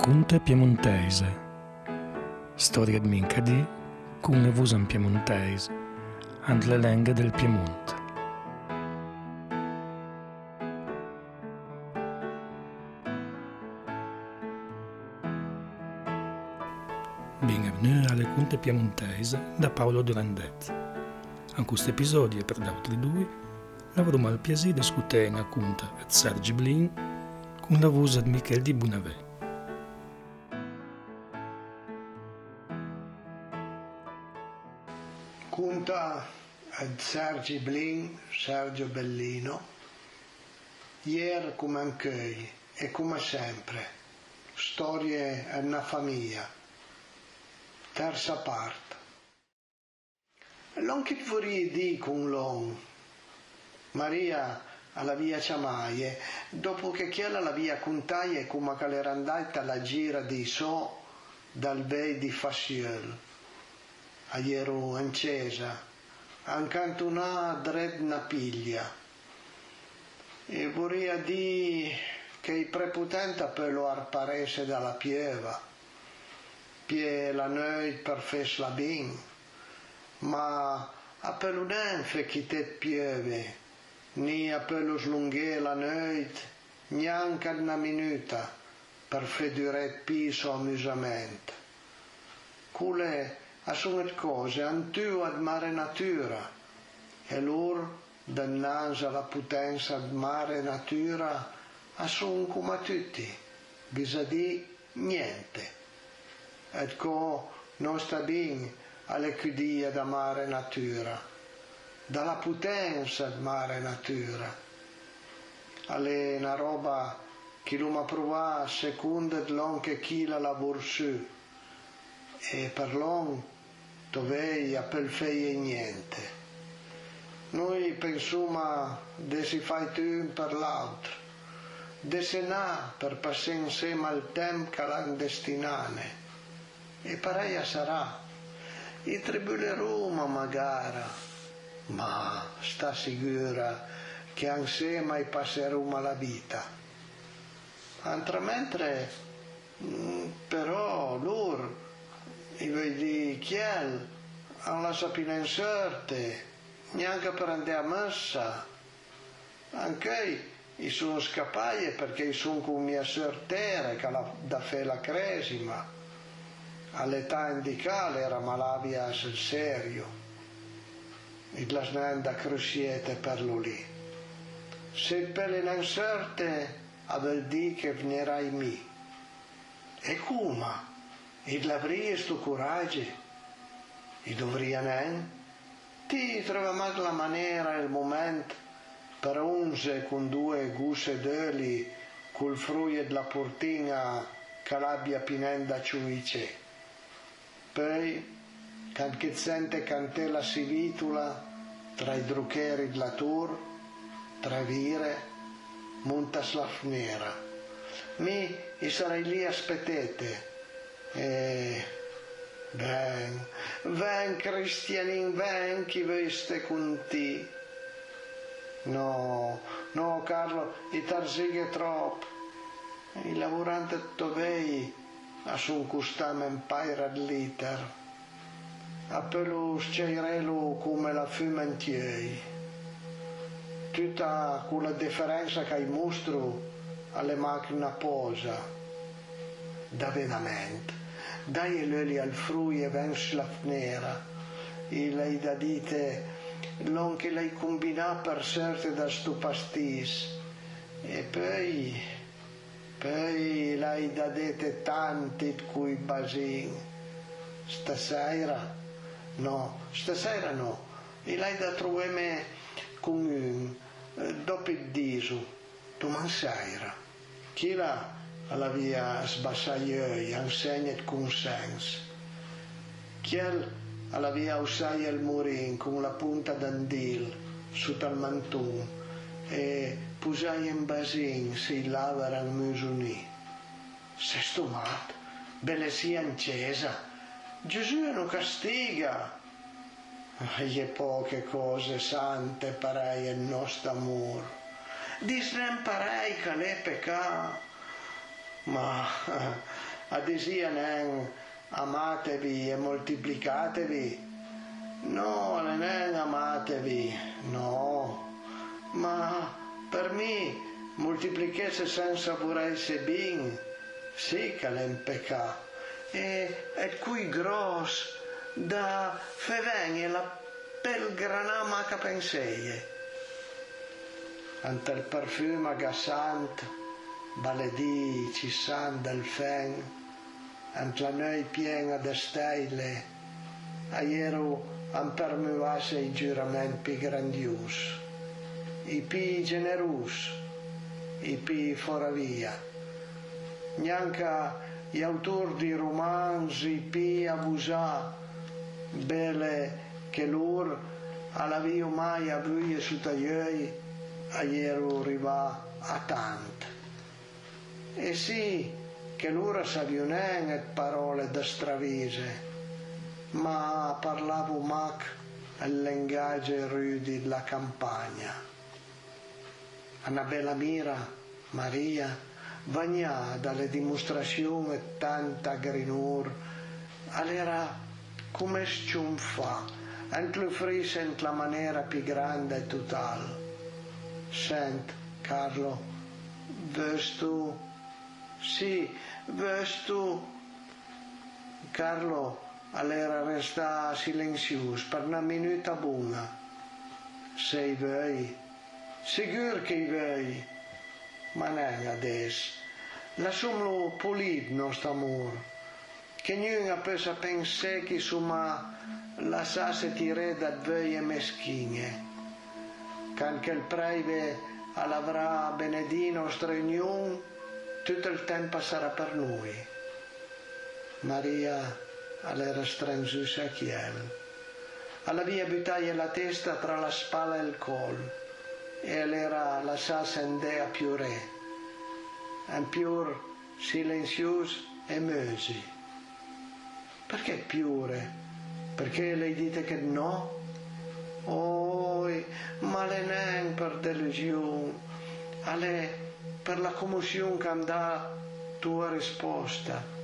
Racconte piemontese. Storia di Mincadi con le vusan piemontese and le lenghe del Piemonte. Benvenuti alle Conte Piemontese da Paolo Durandet. In questo episodio e per altri due lavoriamo al piacere di discutere una conta di Sergi Blin con la voce di Michele di Bunavé. Conta ad Sergi Blin, Sergio Bellino, ieri come anche e come sempre, storie e una famiglia, terza parte. L'on che vorrei di con l'on, Maria alla via Ciamaie, dopo che chiela la via Contaie come che l'era andata la gira di so dal vei di Fassiel a Ieru Ancesa, accanto una dredna piglia. E vorrei dire che i prepotenta per lo arparese dalla pieva, pie la noi per fes la bin, ma a pelunenfe chi te pieve, ni a pelo slunghe la noit, neanche una minuta per fedure piso amusamento. Cule a sono cose antu ad mare natura. E loro dannanza alla potenza ad mare natura a sono come tutti di niente. Ed co non sta bene alle cudie da mare natura dalla potenza ad mare natura. Alle una roba che l'uomo prova secondo l'on che chi la lavora su e per l'on dovei a per feie niente. Noi pensiamo de si fai tu per l'altro, de se na per passare insieme al tempo clandestinane. E pareia sarà. I tribuleremo magari, ma sta sicura che insieme passeremo la vita. Altramente, però, loro i vedi chiel alla sapina in sorte neanche per andare a messa anche i sono scappati perché sono con mia sortere che la, da fe la cresima. All'età indicale era malavia sul serio. E la snanda cruciete per lì. Se per in sorte avel di che venerai mi. E come e l'avria sto coraggio? E dovria ne ti troviamo la maniera il momento per unse con due guse d'oli col fruie della portina che l'abbia pinenda ciuice poi can che sente cantella si vitula tra i druccheri della tour tra vire monta slafnera mi e sarai lì aspettete e ven, ven cristianin, ven chi veste con te. No, no Carlo, i tarzighe troppo. I lavoranti tovei a sun custame in paira liter. A pelo sceirelo come la fumentiei. Tutta quella differenza che mostro alle macchine posa. Da veramente dai löli al frui e ven slafnera, e lei da dite non che lei combina per certe da sto pastis, e poi, poi lei da dite tanti cui basin, stasera, no, stasera no, e lei da troveme con un, eh, dopo il diso, domani sera, chi la alla via sbassaglioi, insegna il consens. Chiel alla via usai il murin con la punta d'andil su tal mantun e pusai in basin si lavara al musuni. Se sto mat, belle sia in cesa, Gesù non castiga. E poche cose sante parei il nostro amor. Disnem parei che le peccato ma adesianen amatevi e moltiplicatevi. No, non amatevi, no, ma per me moltiplichesse senza voresse bin, sì che peccato. E è qui grosso da fevenje la pelgranama che penseie. Ante il parfume agassant, baledì ci san del fen, ante la noi piena de stelle, aiero han permuase i giuramenti grandius, i pi generus, i pi foravia. Neanche gli autori di romanzi pi abusà bele che lor alla via mai a lui su tagliei a iero riva a tant. E sì, che loro savionen et parole da stravise, ma parlavo mac al linguaggio rudi della campagna. Annabella Mira, Maria, vagnà dalle dimostrazioni tanta grinur, all'era come sciunfa, entluffrisse in la maniera più grande e totale. Sent, Carlo, vesti tu? Sì, vesti tu? Carlo allora resta silenzioso per una minuta buona. Sei vuoi? Sicuro che vuoi? Ma non adesso. Lasciamolo pulito nostro amore che Kenjunga pesa pensare che insomma la sasse tire da due meschine, che anche il preve all'avrà benedino streniun, tutto il tempo sarà per noi. Maria all'era strangiusa a chiel. Alla via buttaia la testa tra la spalla e il collo e all'era la sassa indea più re, un più silenzioso e mesi. Perché piure? Perché lei dite che no? Oi, ma le per delusione, ale per la commozione che dà tua risposta.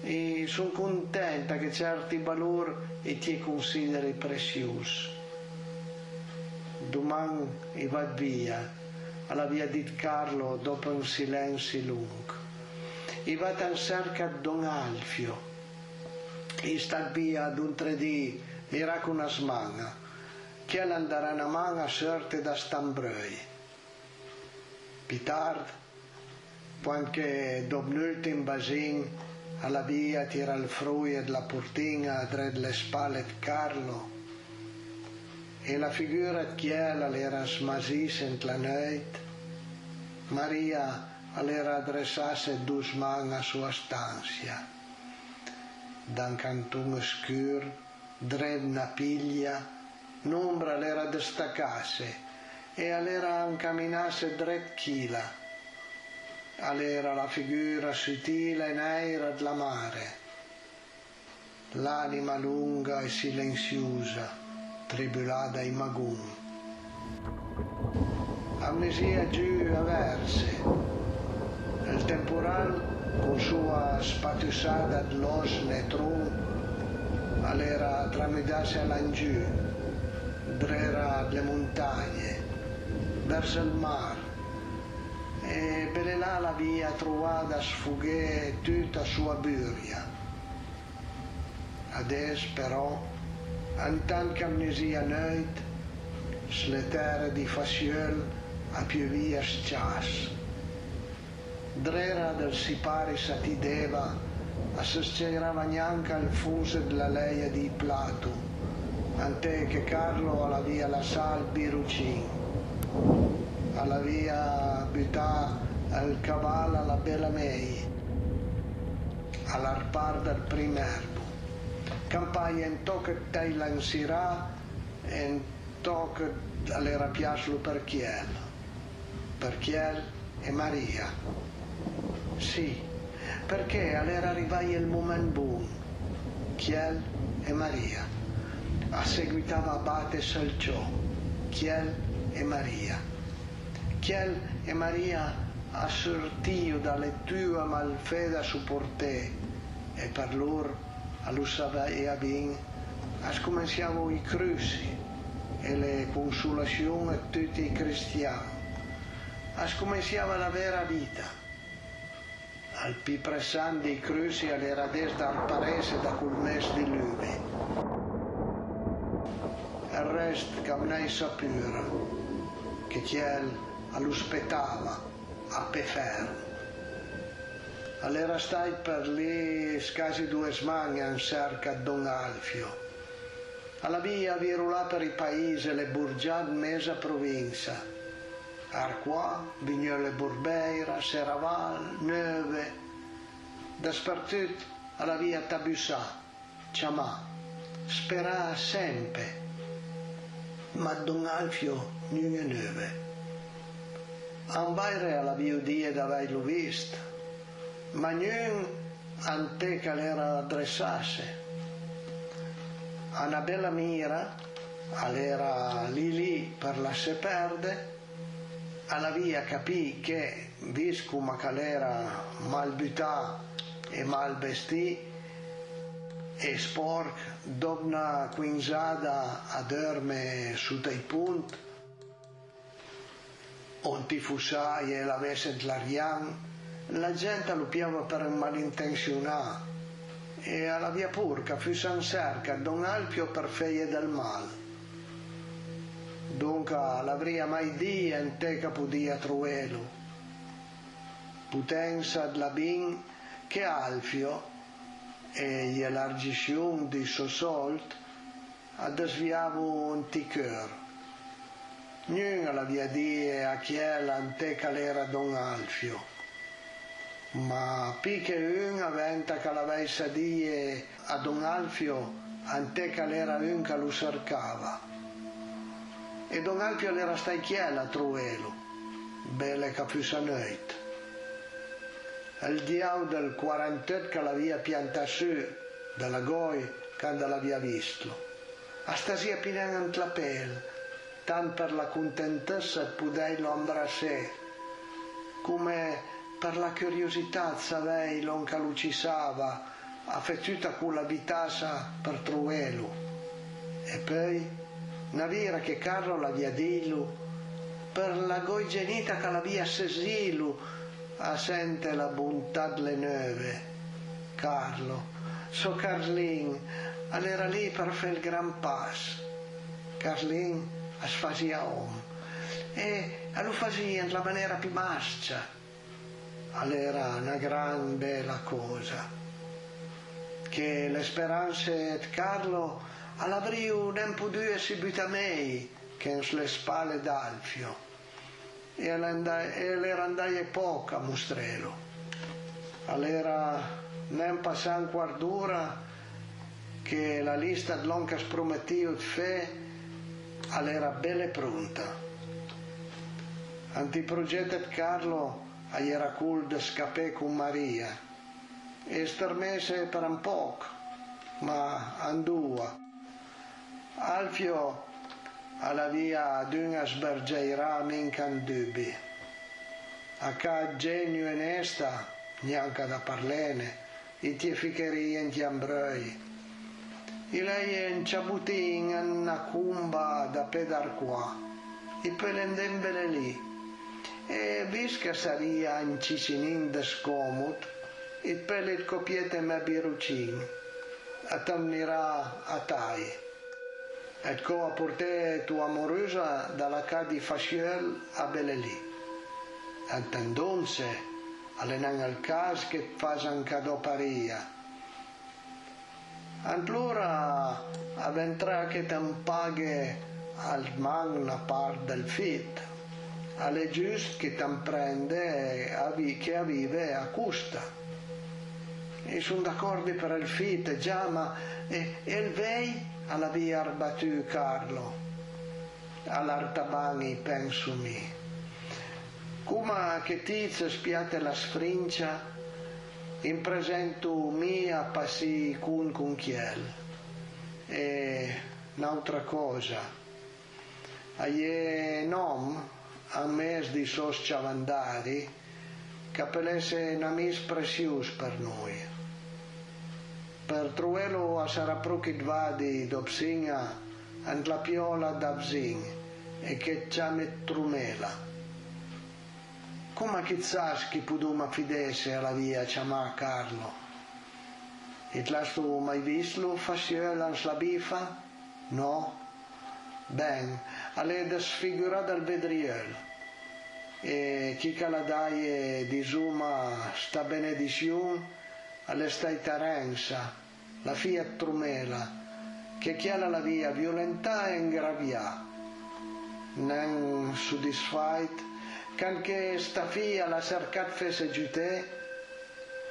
E sono contenta che certi valori e ti consideri preziosi. Domani va via, alla via di Carlo dopo un silenzio lungo. E va in cerca Don Alfio, istalpia d'un 3D miracuna smanga, che andrà una manga sorte da stambrei. Più tardi, quando dopo l'ultimo basin, alla via tira il fruie della portina dred le spalle di Carlo, e la figura di chiela l'era smasisa in la notte, Maria all'era adressasse dus manga sua stanza dan cantun oscur, dred na piglia, n'ombra l'era destacasse e all'era incamminasse dret chila. All'era la figura sottile e nera della mare, l'anima lunga e silenziosa, tribulata in magun. Amnesia giù a verse, il temporal con sua spatussata los netron all'era tramitarsi all'angiù, drera le montagne, verso il mare. E per là la via trovata sfugghe tutta sua buria. Adesso però, in tanta amnesia noit, le terre di Fassiol a più via sciasse drera del sipari satideva, assescerava neanche al fuso della leia di Plato, ante che Carlo alla via la sal birucin, alla via butà al cavallo alla bella mei, all'arpar del primerbo. Campagna in tocca te lansirà e in tocca all'era piaslo per chiel, per chiel e Maria. Sì, perché allora arrivai il momento buono. Chiel e Maria. A seguitava Abate Salciò, Chiel e Maria. Chiel e Maria assortio dalle tue malfede supporte e per loro allo e ben ascominciamo i cruci e le consolazioni a tutti i cristiani. Ascominciava la vera vita. Al più pressante i cruci alle radici dal paese da quel mese di lume. Il resto che non sapeva che chiel all'uspettava a Peferro. All'era stai per lì scasi due smani in cerca Don Alfio. Alla via vi virulà per i paesi le burgiad mesa provincia. Arqua, Vignole Burbeira, Seraval, Neve, daspertut alla via Tabussà, Ciamà, sperà sempre, Don Alfio non è neve. Ambaire alla biodie d'avei lo vist, ma non ante che l'era adressasse. Una bella mira, all'era lì lì per la se perde, alla via capì che, viscuma che l'era mal butà e mal e sporc, dobna quinzada a dorme su dei punti, onti fusai e l'avesse l'arian, la gente lo piava per un malintenzionato e alla via purca fu san cerca Don Alpio per feie del mal. Dunque l'avria mai dia in te che podia truelo. Potenza della bin che Alfio e gli elargizioni di sosolt a desviavo un ticœur Niente la via die a chi è l'anteca l'era Don Alfio, ma picche un aventa che l'avesse die a Don Alfio anteca l'era un che lo cercava. E Don Alfio l'era stai chiela truelo, belle che fu Il diao del 48 che l'aveva pianta su dalla goi quando l'aveva visto. A stasia pinendo la pelle tant per la contentessa poder-lo embrasser, come per la curiosità savei l'on che lo cisava, affettuta con la vitassa per trovarlo. E poi, una vera che Carlo l'aveva dillo, per la goigenita che l'aveva sesilo, a sente la bontà delle neve. Carlo, so Carlin, all'era lì per fare il gran passo. Carlin es fazia om. E lo fazia nella maniera più mascia. Allora una gran bella cosa. Che le speranze di Carlo all'avrò un po' due subitamente che sulle spalle d'Alfio e le randaie poca a mostrelo. Allora non passano guardura che la lista di l'oncas promettio di fe all'era belle pronta. Antiprogettet Carlo era cool de scapè con Maria e stermese per un poco, ma andua. Alfio alla via d'una sbergeirà mincan dubbi. A ca genio e nesta, neanche da parlene, i tie ficheri in tiambrei, Ilaien chabuting na kumba da pedar qua. I pelendembele lì. E visca saria in cicinin de scomut, it pelet copiete me birucin. Atamnira atai. Et co a porté tu amorosa dalla cadi fasciel a Beleli. Antendonse, alenan al cas che fasan cadoparia allora aventrà che paghe al una parte del fit, alle giusto che tam prende che avive a custa. E sono d'accordo per il fit, già, ma e, e il vei alla via arbatù Carlo, all'artabani penso mi. Come che tizia spiate la sfrincia, in presento mia passi cun con chiel e un'altra cosa a ie nom a mes di sos ciavandari che appellesse namis precius per noi. Per truelo a sarapruchit vadi dopsinga ant la piola d'avzing e che ciamet trumela. Come chissas chi puduma fidesse alla via chiamà Carlo? Et l'has mai visto faciolans la bifa? No? Ben, alle desfigurata al vedriel. E chi caladaie di Zuma sta benedizione alle stai Tarenza, la Fiat Trumela, che chiala la via violenta e ingravia. Non soddisfait, canché sta fia la cercat fese giute,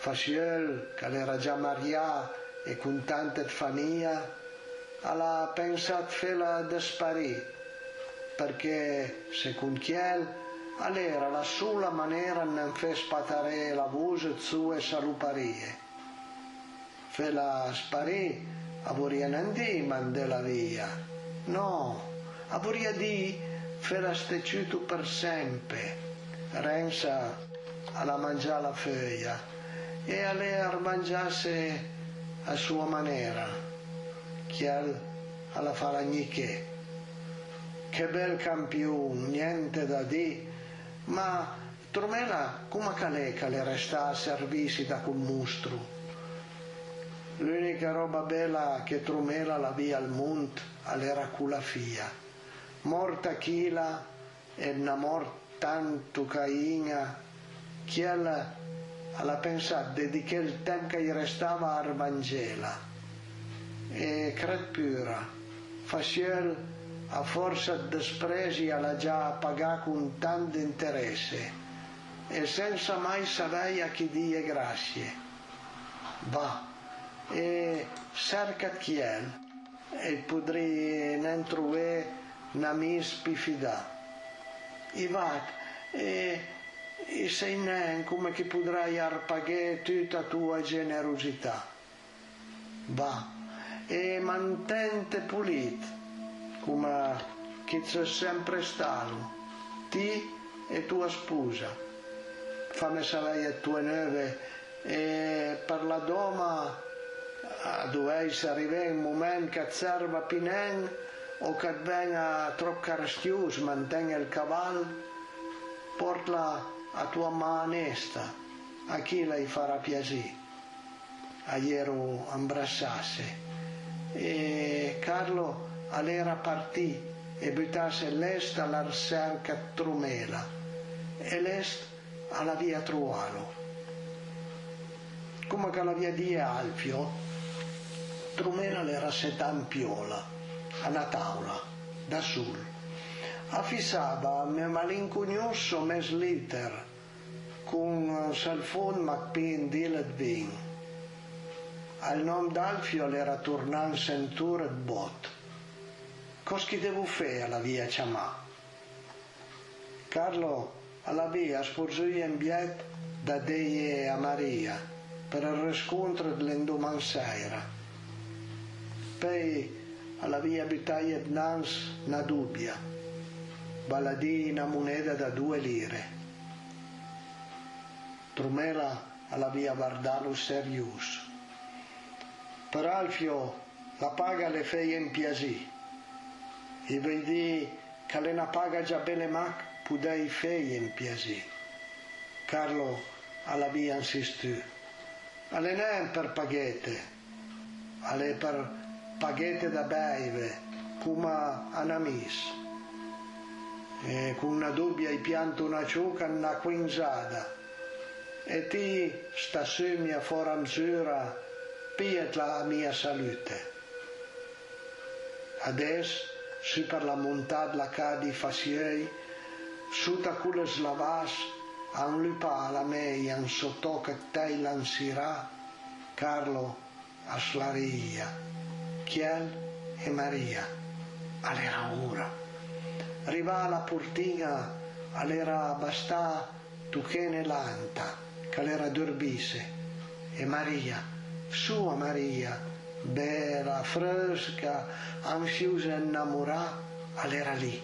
faciel, che era già Maria e con tanta famiglia, alla pensat fela desparì, perché secondo chiel, all'era la sola maniera non fe spatare la voce sue saluparie. Fela sparì, avoria non di mandela via, no, avoria di fela steciuto per sempre, rensa alla mangiare la feuia e a lei mangiasse a sua maniera, che alla falagniche. Che bel campione, niente da di, ma Tromela come caleca le resta a servisi da quel mostro L'unica roba bella che Trumela la via al Munt all'era quella fia. Morta chila e una mort tanto caina che alla, alla pensato dediché il tempo che gli restava a Vangela. E cred pura, facel a forza despresi alla già pagato con tanto interesse e senza mai sapere a chi die grazie. Va e cercat chiel e podrei ne trobar namis pifida. I vac e, e sei nen come che potrai arpagare tutta tua generosità. Va e mantente pulit come che c'è sempre stato, ti e tua sposa. Fammi salire a tue neve e per la doma doveis arribar un moment que serva pinent o que et venga trop carstius, manteng el cavall, portla a tua mà onesta, a chi la farà piacere. Aiero imbrassasse e Carlo all'era partì e buttasse l'est alla cerca Trumela e l'est alla via Trualo. Come che la via di Alfio Trumena l'era setan piola, a una tavola, da sul. Affissava me malincunioso mes liter, con salfon macpin dilet vin. Al nom d'Alfio l'era tornant sentur et bot. Cos chi devo fare alla via chiamà? Carlo alla via sporzui in biet da Deie a Maria per il riscontro dell'endoman sera pei alla via abitaie Nans na dubbia, baladì una moneta da due lire. Trumela alla via Vardalo Serius. Per Alfio la paga le feie in piasì, e vedi che le paga già bene mac pudei feie in piasì. Carlo alla via insistù, alle non per paghette, alle per paghette da beve, come anamis. E con una dubbia hai pianto una ciuca una quinzada. E ti sta su mia fora misura, piet la mia salute. Adesso, su per la montata la cadi faciei, su ta culle slavas, a un lupa meia, un sotto che te lansirà, Carlo a slaria. Chiel e Maria all'era ora. Arriva la portina all'era bastà tu che ne lanta, l'era durbise, e Maria, sua Maria, bella, fresca, ansiosa e innamorata, all'era lì.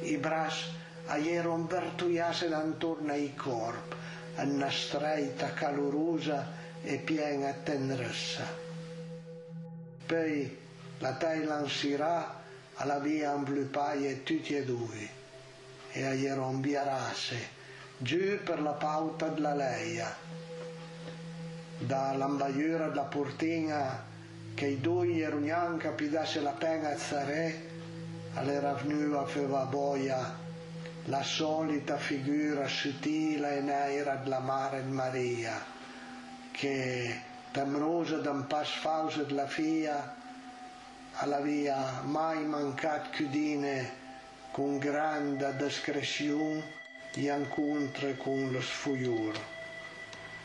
I bracci a ieri un bertuiasse d'intorno ai corpi, una stretta calorosa e piena tenerezza. Poi la Thailand sirà alla via amplipaia tutti e due. E a Ierombiarase giù per la pauta della leia. Dall'ambaiura della portina che i due erano capidasse la pena zare all'era venuta a boia la solita figura sottile e nera della mare Maria che temrosa da un pas falso della fia alla via mai mancat chiudine con grande discrezione gli incontri con lo sfugliuro.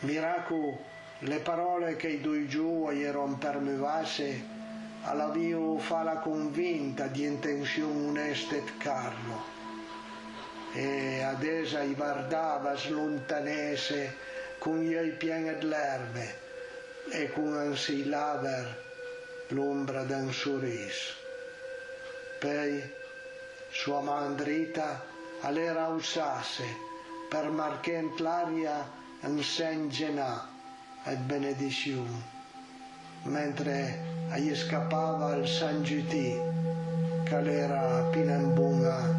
Miracolo le parole che i due giù erano permivase alla via fa la convinta di intenzione oneste e Carlo e adesso i guardava slontanese con gli occhi pieni di l'erbe e con ansi laver l'ombra d'un sorriso. Poi sua mandrita all'era usasse per marcare l'aria un sen genà e benedizione, mentre gli scappava il San Giutì che era pinambunga